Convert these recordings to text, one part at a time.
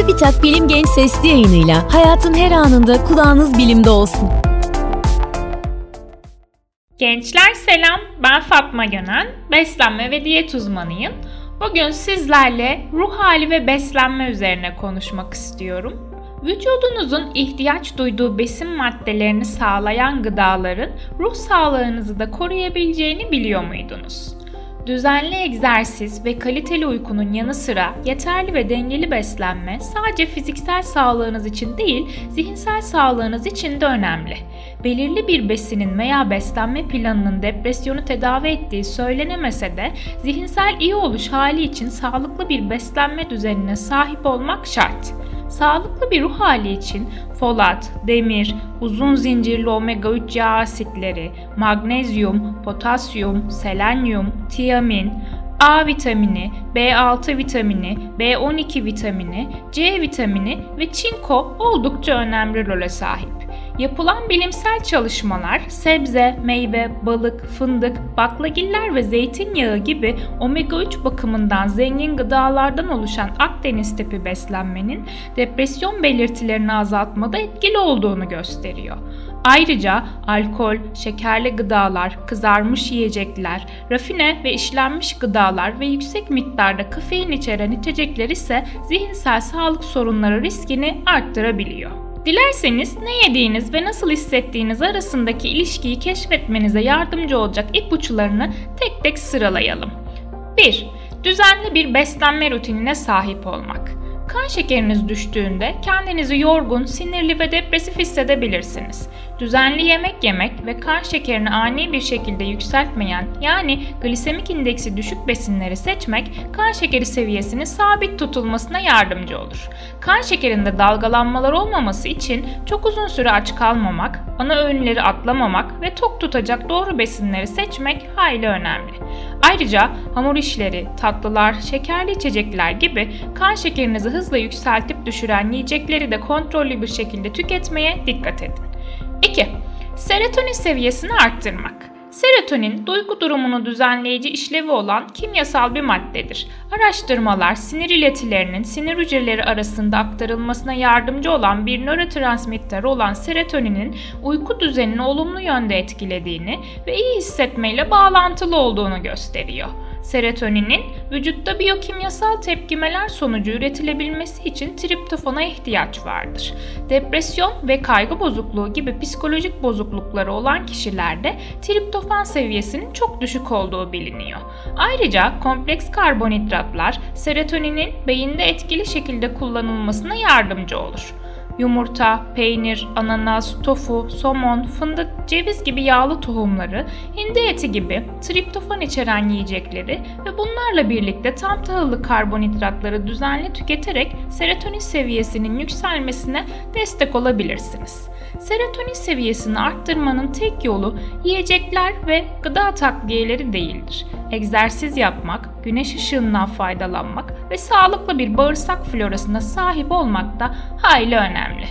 TÜBİTAK Bilim Genç Sesli yayınıyla hayatın her anında kulağınız bilimde olsun. Gençler selam, ben Fatma Gönen, beslenme ve diyet uzmanıyım. Bugün sizlerle ruh hali ve beslenme üzerine konuşmak istiyorum. Vücudunuzun ihtiyaç duyduğu besin maddelerini sağlayan gıdaların ruh sağlığınızı da koruyabileceğini biliyor muydunuz? Düzenli egzersiz ve kaliteli uykunun yanı sıra yeterli ve dengeli beslenme sadece fiziksel sağlığınız için değil, zihinsel sağlığınız için de önemli. Belirli bir besinin veya beslenme planının depresyonu tedavi ettiği söylenemese de zihinsel iyi oluş hali için sağlıklı bir beslenme düzenine sahip olmak şart. Sağlıklı bir ruh hali için folat, demir, uzun zincirli omega 3 yağ asitleri, magnezyum, potasyum, selenyum, tiamin, A vitamini, B6 vitamini, B12 vitamini, C vitamini ve çinko oldukça önemli role sahip. Yapılan bilimsel çalışmalar sebze, meyve, balık, fındık, baklagiller ve zeytinyağı gibi omega 3 bakımından zengin gıdalardan oluşan Akdeniz tipi beslenmenin depresyon belirtilerini azaltmada etkili olduğunu gösteriyor. Ayrıca alkol, şekerli gıdalar, kızarmış yiyecekler, rafine ve işlenmiş gıdalar ve yüksek miktarda kafein içeren içecekler ise zihinsel sağlık sorunları riskini arttırabiliyor. Dilerseniz ne yediğiniz ve nasıl hissettiğiniz arasındaki ilişkiyi keşfetmenize yardımcı olacak ipuçlarını tek tek sıralayalım. 1. Düzenli bir beslenme rutinine sahip olmak. Kan şekeriniz düştüğünde kendinizi yorgun, sinirli ve depresif hissedebilirsiniz. Düzenli yemek yemek ve kan şekerini ani bir şekilde yükseltmeyen yani glisemik indeksi düşük besinleri seçmek kan şekeri seviyesinin sabit tutulmasına yardımcı olur. Kan şekerinde dalgalanmalar olmaması için çok uzun süre aç kalmamak, ana öğünleri atlamamak ve tok tutacak doğru besinleri seçmek hayli önemli. Ayrıca hamur işleri, tatlılar, şekerli içecekler gibi kan şekerinizi hızla yükseltip düşüren yiyecekleri de kontrollü bir şekilde tüketmeye dikkat edin. 2. Serotonin seviyesini arttırmak. Serotonin, duygu durumunu düzenleyici işlevi olan kimyasal bir maddedir. Araştırmalar, sinir iletilerinin sinir hücreleri arasında aktarılmasına yardımcı olan bir nörotransmitter olan serotoninin uyku düzenini olumlu yönde etkilediğini ve iyi hissetmeyle bağlantılı olduğunu gösteriyor. Serotoninin vücutta biyokimyasal tepkimeler sonucu üretilebilmesi için triptofana ihtiyaç vardır. Depresyon ve kaygı bozukluğu gibi psikolojik bozuklukları olan kişilerde triptofan seviyesinin çok düşük olduğu biliniyor. Ayrıca kompleks karbonhidratlar serotoninin beyinde etkili şekilde kullanılmasına yardımcı olur yumurta, peynir, ananas, tofu, somon, fındık, ceviz gibi yağlı tohumları, hindi eti gibi triptofan içeren yiyecekleri ve bunlarla birlikte tam tahıllı karbonhidratları düzenli tüketerek serotonin seviyesinin yükselmesine destek olabilirsiniz. Serotonin seviyesini arttırmanın tek yolu yiyecekler ve gıda takviyeleri değildir. Egzersiz yapmak, güneş ışığından faydalanmak ve sağlıklı bir bağırsak florasına sahip olmak da hayli önemli.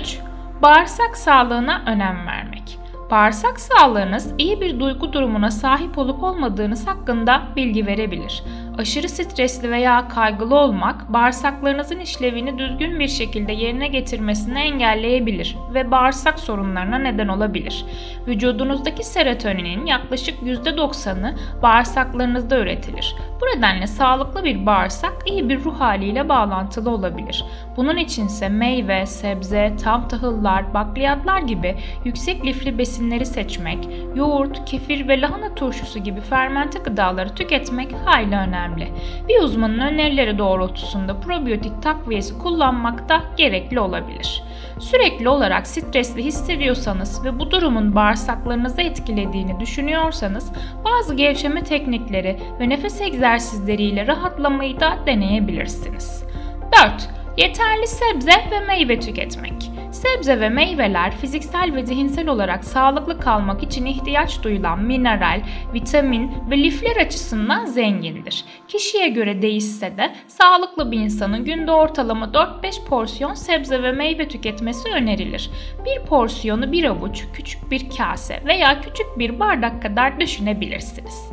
3. Bağırsak sağlığına önem vermek. Bağırsak sağlığınız iyi bir duygu durumuna sahip olup olmadığınız hakkında bilgi verebilir. Aşırı stresli veya kaygılı olmak bağırsaklarınızın işlevini düzgün bir şekilde yerine getirmesini engelleyebilir ve bağırsak sorunlarına neden olabilir. Vücudunuzdaki serotoninin yaklaşık %90'ı bağırsaklarınızda üretilir. Bu nedenle sağlıklı bir bağırsak iyi bir ruh haliyle bağlantılı olabilir. Bunun içinse meyve, sebze, tam tahıllar, bakliyatlar gibi yüksek lifli besinleri seçmek, yoğurt, kefir ve lahana turşusu gibi fermente gıdaları tüketmek hayli önemli. Bir uzmanın önerileri doğrultusunda probiyotik takviyesi kullanmak da gerekli olabilir. Sürekli olarak stresli hissediyorsanız ve bu durumun bağırsaklarınızı etkilediğini düşünüyorsanız bazı gevşeme teknikleri ve nefes egzersizleriyle rahatlamayı da deneyebilirsiniz. 4. Yeterli sebze ve meyve tüketmek. Sebze ve meyveler fiziksel ve zihinsel olarak sağlıklı kalmak için ihtiyaç duyulan mineral, vitamin ve lifler açısından zengindir. Kişiye göre değişse de sağlıklı bir insanın günde ortalama 4-5 porsiyon sebze ve meyve tüketmesi önerilir. Bir porsiyonu bir avuç, küçük bir kase veya küçük bir bardak kadar düşünebilirsiniz.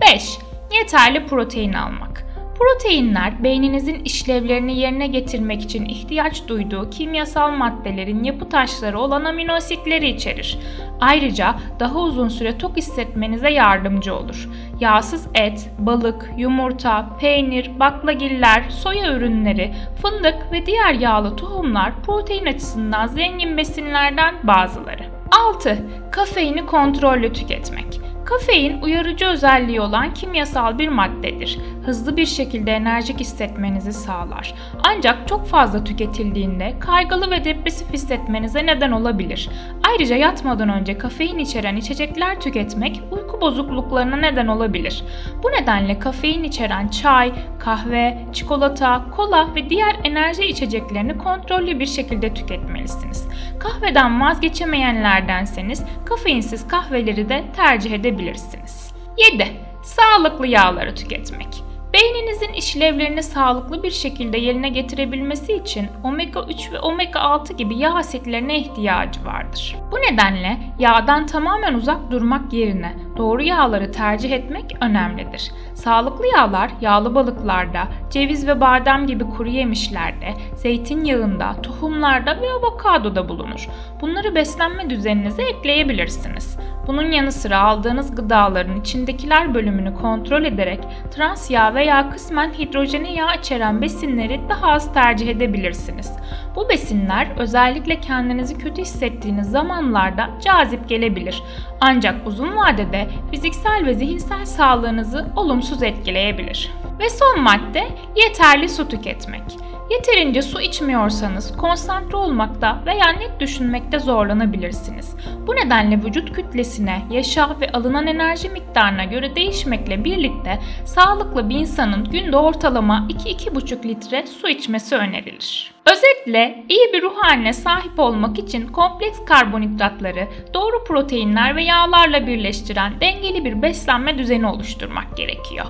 5. Yeterli protein almak. Proteinler beyninizin işlevlerini yerine getirmek için ihtiyaç duyduğu kimyasal maddelerin yapı taşları olan amino asitleri içerir. Ayrıca daha uzun süre tok hissetmenize yardımcı olur. Yağsız et, balık, yumurta, peynir, baklagiller, soya ürünleri, fındık ve diğer yağlı tohumlar protein açısından zengin besinlerden bazıları. 6. Kafeini kontrollü tüketmek. Kafein uyarıcı özelliği olan kimyasal bir maddedir. Hızlı bir şekilde enerjik hissetmenizi sağlar. Ancak çok fazla tüketildiğinde kaygılı ve depresif hissetmenize neden olabilir. Ayrıca yatmadan önce kafein içeren içecekler tüketmek uyku bozukluklarına neden olabilir. Bu nedenle kafein içeren çay, kahve, çikolata, kola ve diğer enerji içeceklerini kontrollü bir şekilde tüketmelisiniz. Kahveden vazgeçemeyenlerdenseniz kafeinsiz kahveleri de tercih edebilirsiniz. 7. Sağlıklı yağları tüketmek. Beyninizin işlevlerini sağlıklı bir şekilde yerine getirebilmesi için omega 3 ve omega 6 gibi yağ asitlerine ihtiyacı vardır. Bu nedenle yağdan tamamen uzak durmak yerine doğru yağları tercih etmek önemlidir. Sağlıklı yağlar yağlı balıklarda, ceviz ve badem gibi kuru yemişlerde, zeytinyağında, tohumlarda ve avokadoda bulunur. Bunları beslenme düzeninize ekleyebilirsiniz. Bunun yanı sıra aldığınız gıdaların içindekiler bölümünü kontrol ederek trans yağ veya kısmen hidrojeni yağ içeren besinleri daha az tercih edebilirsiniz. Bu besinler özellikle kendinizi kötü hissettiğiniz zamanlarda cazip gelebilir. Ancak uzun vadede fiziksel ve zihinsel sağlığınızı olumsuz etkileyebilir. Ve son madde yeterli su tüketmek. Yeterince su içmiyorsanız konsantre olmakta veya net düşünmekte zorlanabilirsiniz. Bu nedenle vücut kütlesine, yaşa ve alınan enerji miktarına göre değişmekle birlikte sağlıklı bir insanın günde ortalama 2-2,5 litre su içmesi önerilir. Özetle iyi bir ruh haline sahip olmak için kompleks karbonhidratları doğru proteinler ve yağlarla birleştiren dengeli bir beslenme düzeni oluşturmak gerekiyor.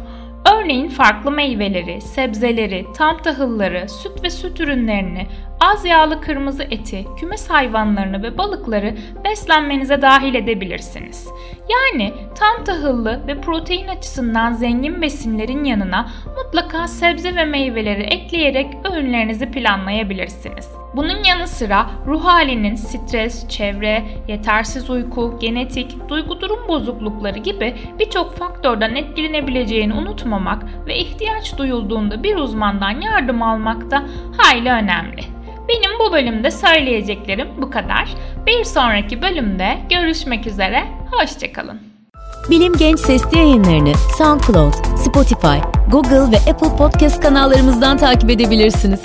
Örneğin farklı meyveleri, sebzeleri, tam tahılları, süt ve süt ürünlerini, az yağlı kırmızı eti, kümes hayvanlarını ve balıkları beslenmenize dahil edebilirsiniz. Yani tam tahıllı ve protein açısından zengin besinlerin yanına mutlaka sebze ve meyveleri ekleyerek öğünlerinizi planlayabilirsiniz. Bunun yanı sıra ruh halinin stres, çevre, yetersiz uyku, genetik, duygu durum bozuklukları gibi birçok faktörden etkilenebileceğini unutmamak ve ihtiyaç duyulduğunda bir uzmandan yardım almak da hayli önemli. Bölümde söyleyeceklerim bu kadar. Bir sonraki bölümde görüşmek üzere, hoşçakalın. Bilim Genç Sesli yayınlarını SoundCloud, Spotify, Google ve Apple Podcast kanallarımızdan takip edebilirsiniz.